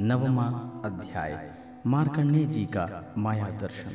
नवमा अध्याय मार्कंडेय जी का माया दर्शन।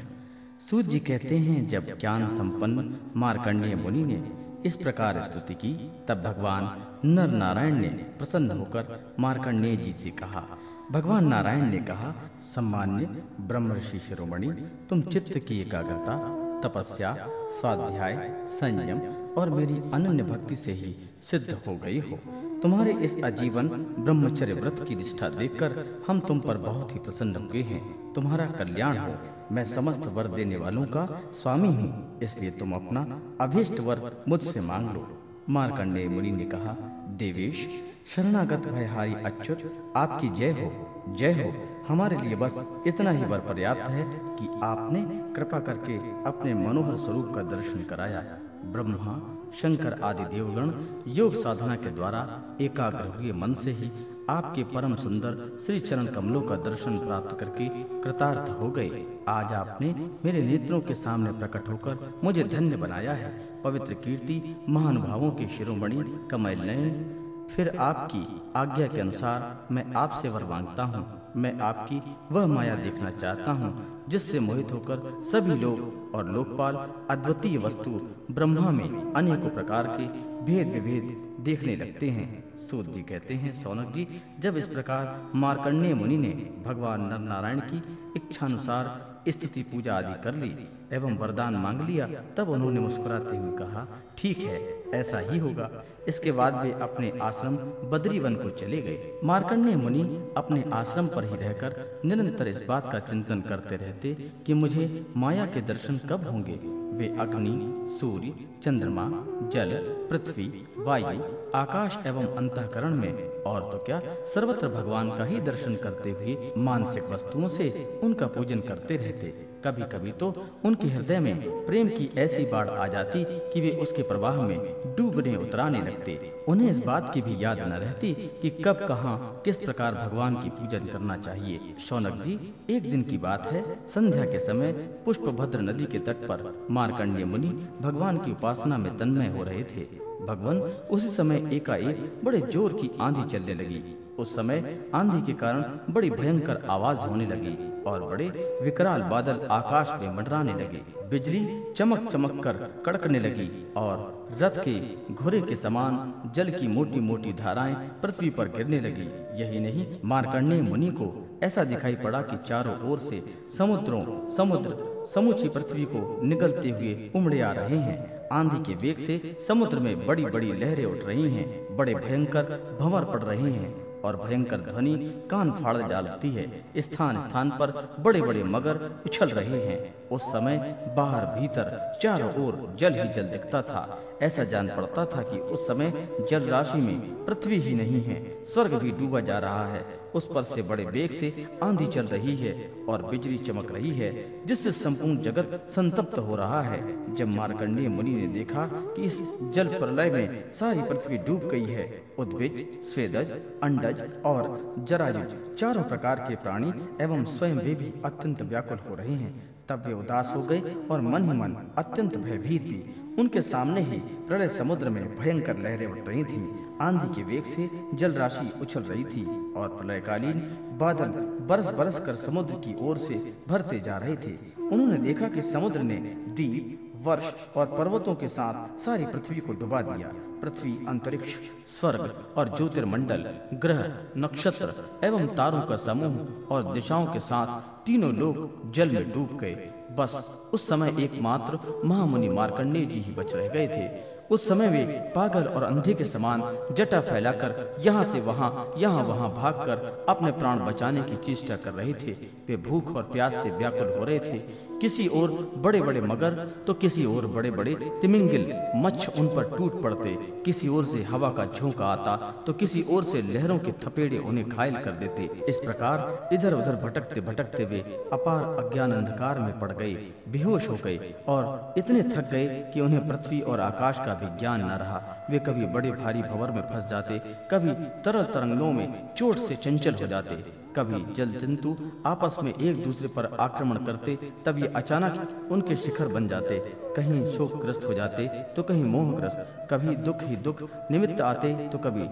सूर्य जी कहते हैं, जब ज्ञान संपन्न मार्कंडेय मुनि ने इस प्रकार स्तुति की, तब भगवान नर नारायण ने प्रसन्न होकर मार्कंडेय जी से कहा, भगवान नारायण ने कहा, सम्मान्य ब्रह्म ऋषि शिरोमणि, तुम चित्त की एकाग्रता, तपस्या, स्वाध्याय, संयम और मेरी अनन्य भक्ति से ही सिद्ध हो गई हो। तुम्हारे इस आजीवन ब्रह्मचर्य व्रत की निष्ठा देखकर हम तुम पर बहुत ही प्रसन्न हुए हैं। तुम्हारा कल्याण हो। मैं समस्त वर देने वालों का स्वामी हूँ। इसलिए तुम अपना अभीष्ट वर मुझसे मांग लो। मार्कंडेय मुनि ने कहा, देवेश, शरणागत भयहारी अच्युत, आपकी जय हो। जय हो। हमारे लिए बस इतना ही वर पर्याप्त है कि आपने कृपा करके अपने मनोहर स्वरूप का दर्शन कराया। ब्रह्मा शंकर आदि देवगण योग साधना के द्वारा एकाग्र हुए मन से ही आपके परम सुंदर श्री चरण कमलों का दर्शन प्राप्त करके कृतार्थ हो गए। आज आपने मेरे नेत्रों के सामने प्रकट होकर मुझे धन्य बनाया है। पवित्र कीर्ति महानुभावों के शिरोमणि, कमल नयन, फिर आपकी आज्ञा के अनुसार मैं आपसे वर माँगता हूँ। मैं आपकी वह माया देखना चाहता हूँ जिससे मोहित होकर सभी लोग और लोकपाल अद्वितीय वस्तु ब्रह्मा में अनेकों प्रकार के भेद विभेद देखने लगते हैं। सूत जी कहते हैं, सौनक जी, जब इस प्रकार मार्कंडेय मुनि ने भगवान नर नारायण की इच्छानुसार स्थिति पूजा आदि कर ली एवं वरदान मांग लिया, तब उन्होंने मुस्कुराते हुए कहा, ठीक है ऐसा ही होगा। इसके बाद वे अपने आश्रम बद्री वन को चले गए। मार्कंडेय मुनि अपने आश्रम पर ही रहकर निरंतर इस बात का चिंतन करते रहते कि मुझे माया के दर्शन कब होंगे? वे अग्नि सूर्य चंद्रमा जल पृथ्वी वायु आकाश एवं अंतकरण में। और तो क्या सर्वत्र भगवान का ही दर्शन करते हुए मानसिक वस्तुओं से उनका पूजन करते रहते। कभी कभी तो उनके हृदय में प्रेम की ऐसी बाढ़ आ जाती कि वे उसके प्रवाह में डूबने, उतराने लगते। उन्हें इस बात की भी याद न रहती कि कब, कहाँ, किस प्रकार भगवान की पूजन करना चाहिए। शौनक जी, एक दिन की बात है। संध्या के समय पुष्प भद्र नदी के तट पर मार्कंडेय मुनि भगवान की उपासना में तन्मय हो रहे थे। भगवान उसी समय एकाएक बड़े ज़ोर की आंधी चलने लगी। उस समय आंधी के कारण बड़ी भयंकर आवाज़ होने लगी। और बड़े विकराल बादल आकाश में मंडराने लगे। बिजली चमक चमक कर कड़कने लगी और रथ के घोड़े के समान जल की मोटी मोटी धाराएँ पृथ्वी पर गिरने लगी। यही नहीं मारकंडे मुनि को ऐसा दिखाई पड़ा कि चारों ओर से समुद्रों, समुद्र, समूची पृथ्वी को निगलते हुए उमड़े आ रहे हैं। आंधी के वेग से समुद्र में बड़ी बड़ी लहरें उठ रही हैं, बड़े भयंकर भंवर पड़ रहे हैं। और भयंकर ध्वनि कान फाड़ डालती है। स्थान स्थान पर बड़े बड़े मगर उछल रहे हैं। उस समय बाहर भीतर चारों ओर जल ही जल दिखता था। ऐसा जान पड़ता था कि उस समय जल राशि में पृथ्वी ही नहीं है, स्वर्ग भी डूबा जा रहा है। उस पर से बड़े बेग से आंधी चल रही है और बिजली चमक रही है, जिससे संपूर्ण जगत संतप्त हो रहा है। जब मारकंडीय मुनि ने देखा कि इस जल प्रलय में सारी पृथ्वी डूब गई है उद्विज स्वेदज, अंडज और जरायुज चारों प्रकार के प्राणी एवं स्वयं वे भी अत्यंत व्याकुल हो रहे हैं। तब वे उदास हो गए और मन ही मन अत्यंत भयभीत भी। उनके सामने ही प्रलय समुद्र में भयंकर लहरें उठ रही थीं। आंधी के वेग से जल राशि उछल रही थी और प्रलयकालीन बादल बरस बरस कर समुद्र की ओर से भरते जा रहे थे। उन्होंने देखा कि समुद्र ने द्वीप वर्ष और पर्वतों के साथ सारी पृथ्वी को डुबा दिया। पृथ्वी, अंतरिक्ष, स्वर्ग और ज्योतिर्मंडल, ग्रह, नक्षत्र एवं तारों का समूह और दिशाओं के साथ तीनों लोग जल में डूब गए। बस उस समय एकमात्र महामुनि मार्कंडेय जी ही बच रह गए थे। उस समय वे पागल और अंधे के समान जटा फैलाकर यहाँ से वहाँ, यहाँ वहाँ भागकर अपने प्राण बचाने की चेष्टा कर रहे थे। वे भूख और प्यास से व्याकुल हो रहे थे। किसी ओर बड़े बड़े मगर तो किसी ओर बड़े बड़े तिमिंगिल मच्छ उन पर टूट पड़ते। किसी ओर से हवा का झोंका आता तो किसी ओर से लहरों के थपेड़े उन्हें घायल कर देते। इस प्रकार इधर उधर भटकते भटकते वे अपार अज्ञान अंधकार में पड़ गए, बेहोश हो गए और इतने थक गए कि उन्हें पृथ्वी और आकाश का भी ज्ञान न रहा। वे कभी बड़े भारी भंवर में फंस जाते, कभी तरल तरंगों में चोट से चंचल हो जाते। कभी जल जंतु आपस में एक दूसरे पर आक्रमण करते, तब ये अचानक उनके शिखर बन जाते। कहीं शोकग्रस्त हो जाते तो कहीं मोहग्रस्त। कभी दुख ही दुख, निमित्त आते तो कभी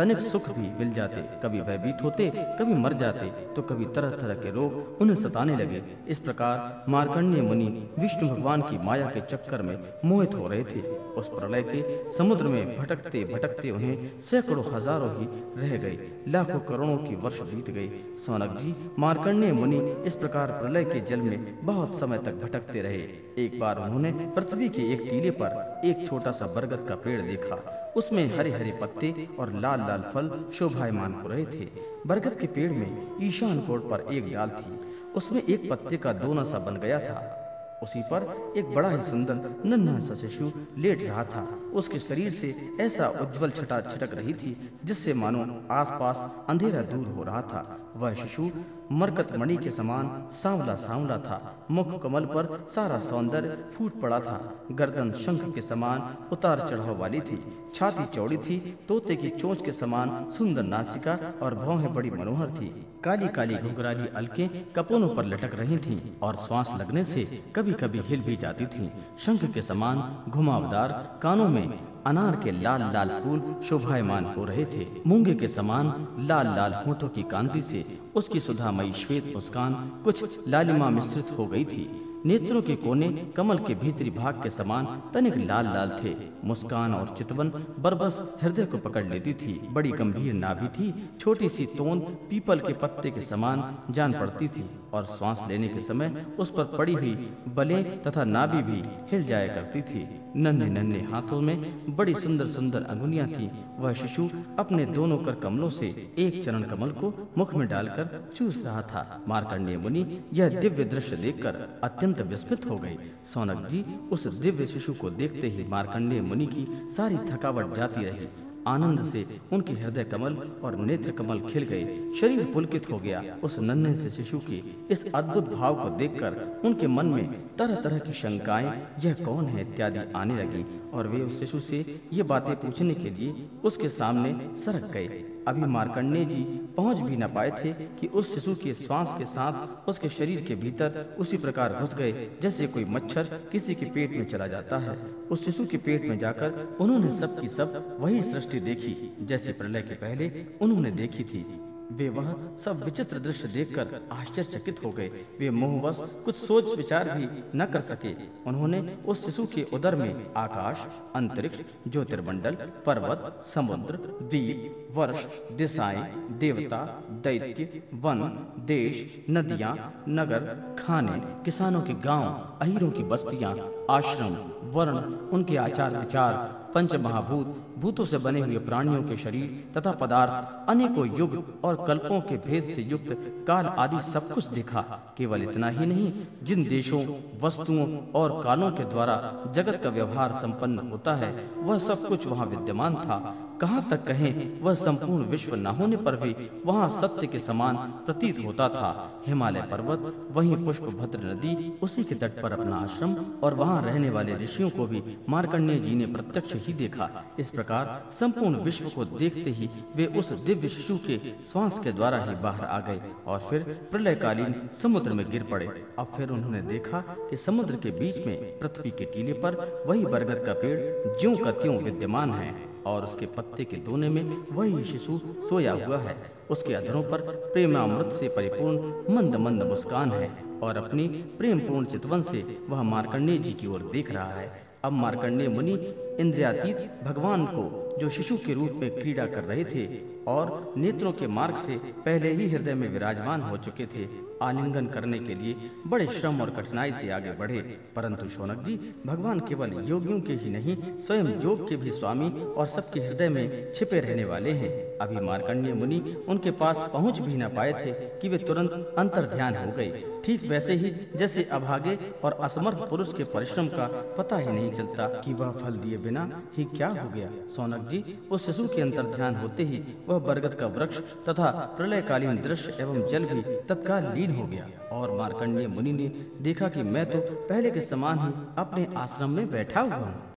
तनिक सुख भी मिल जाते। कभी भयभीत होते, कभी मर जाते तो कभी तरह तरह के रोग उन्हें सताने लगे। इस प्रकार मार्कंडेय मुनि विष्णु भगवान की माया के चक्कर में मोहित हो रहे थे। उस प्रलय के समुद्र में भटकते भटकते उन्हें सैकड़ों, हज़ारों ही रह गए। लाखों करोड़ों की वर्ष बीत गए। सोनक जी मार्कंडेय मुनि इस प्रकार प्रलय के जल में बहुत समय तक भटकते रहे। एक बार उन्होंने पृथ्वी के एक टीले पर एक छोटा सा बरगद का पेड़ देखा। उसमें हरे हरे पत्ते और लाल लाल फल शोभायमान हो रहे थे। बरगद के पेड़ में ईशान कोट पर एक डाल थी। उसमें एक पत्ते का दोना सा बन गया था। उसी पर एक बड़ा ही सुंदर नन्हा सा शिशु लेट रहा था। उसके शरीर से ऐसा उज्जवल छटा छिटक रही थी, जिससे मानो आसपास अंधेरा दूर हो रहा था। वह शिशु मरकत मणि के समान सांवला सांवला था। मुख कमल पर सारा सौंदर्य फूट पड़ा था। गर्दन शंख के समान उतार चढ़ाव वाली थी। छाती चौड़ी थी। तोते की चोंच के समान सुंदर नासिका और भौहें बड़ी मनोहर थी। काली काली घुघराली अलके कपोनों पर लटक रही थीं और श्वास लगने से कभी कभी हिल भी जाती थीं। शंख के समान घुमावदार कानों में अनार के लाल लाल फूल शोभायमान हो रहे थे। मूँगे के समान लाल लाल होठों की कांति से उसकी सुधामयी श्वेत मुस्कान कुछ लालिमा मिश्रित हो गई थी। नेत्रों के कोने कमल के भीतरी भाग के समान तनिक लाल लाल थे। मुस्कान और चितवन बरबस हृदय को पकड़ लेती थी। बड़ी गंभीर नाभि थी। छोटी सी तोन पीपल के पत्ते के समान जान पड़ती थी और श्वास लेने के समय उस पर पड़ी हुई बले तथा नाभि भी हिल जाया करती थी। नन्हे नन्हे हाथों में बड़ी सुंदर सुंदर अंगुलियाँ थी। वह शिशु अपने दोनों कर कमलों से एक चरण कमल को मुख में डालकर चूस रहा था। मार्कंडेय मुनि यह दिव्य दृश्य देखकर अत्यंत विस्मित हो गए सौनक जी, उस दिव्य शिशु को देखते ही मार्कंडेय मुनि की सारी थकावट जाती रही। आनंद से उनके हृदय कमल और नेत्र कमल खिल गए। शरीर पुलकित हो गया। उस नन्हे से शिशु के इस अद्भुत भाव को देखकर उनके मन में तरह तरह की शंकाएँ, यह कौन है इत्यादि आने लगी और वे उस शिशु से ये बातें पूछने के लिए उसके सामने सरक गए। अभी मार्कंडे जी पहुँच भी न पाए थे कि उस शिशु के श्वास के साथ उसके शरीर के भीतर उसी प्रकार घुस गए, जैसे कोई मच्छर किसी के पेट में चला जाता है। उस शिशु के पेट में जाकर उन्होंने सब की सब वही सृष्टि देखी, जैसे प्रलय के पहले उन्होंने देखी थी। वे वह सब विचित्र दृश्य देखकर आश्चर्यचकित हो गए। वे मोहवश कुछ सोच विचार भी न कर सके। उन्होंने उस शिशु के उदर में आकाश अंतरिक्ष ज्योतिर्मंडल पर्वत समुद्र द्वीप वर्ष दिशाएँ देवता दैत्य वन देश नदियाँ नगर खाने किसानों के गाँव अहिरों की बस्तियाँ आश्रम वर्ण उनके आचार विचार पंच महाभूत भूतों से बने हुए प्राणियों के शरीर तथा पदार्थ, अनेकों युग और कल्पों के भेद से युक्त काल आदि सब कुछ देखा। केवल इतना ही नहीं, जिन देशों, वस्तुओं और कालों के द्वारा जगत का व्यवहार संपन्न होता है, वह सब कुछ वहाँ विद्यमान था। कहाँ तक कहें, वह संपूर्ण विश्व न होने पर भी वहाँ सत्य के समान प्रतीत होता था। हिमालय पर्वत, वहीं पुष्प भद्र नदी, उसी के तट पर अपना आश्रम और वहाँ रहने वाले ऋषियों को भी मार्कंडेय जी ने प्रत्यक्ष ही देखा। इस प्रकार संपूर्ण विश्व को देखते ही वे उस दिव्य शिशु के श्वास के द्वारा ही बाहर आ गए और फिर प्रलयकालीन समुद्र में गिर पड़े। अब फिर उन्होंने देखा कि समुद्र के बीच में पृथ्वी के टीले पर वही बरगद का पेड़ ज्यो का त्यों विद्यमान है। और उसके पत्ते के दोने में वही शिशु सोया हुआ है। उसके अधरों पर प्रेमामृत से परिपूर्ण मंद मंद मुस्कान है और अपनी प्रेमपूर्ण चितवन से वह मार्कंडेय जी की ओर देख रहा है। अब मार्कंडेय मुनि इंद्रियातीत भगवान को, जो शिशु के रूप में क्रीड़ा कर रहे थे और नेत्रों के मार्ग से पहले ही हृदय में विराजमान हो चुके थे, आलिंगन करने के लिए बड़े श्रम और कठिनाई से आगे बढ़े। परंतु शौनक जी, भगवान केवल योगियों के ही नहीं, स्वयं योग के भी स्वामी और सबके हृदय में छिपे रहने वाले हैं। अभी मार्कंडेय मुनि उनके पास पहुँच भी न पाए थे कि वे तुरंत अंतर ध्यान हो गए। ठीक वैसे ही, जैसे अभागे और असमर्थ पुरुष के परिश्रम का पता ही नहीं चलता कि वह फल दिए बिना ही क्या हो गया? सोनक जी, उस शिशु के अंतर ध्यान होते ही वह बरगद का वृक्ष तथा प्रलयकालीन दृश्य एवं जल भी तत्काल लीन हो गया और मार्कंडेय मुनि ने देखा कि मैं तो पहले के समान ही अपने आश्रम में बैठा हुआ हूँ।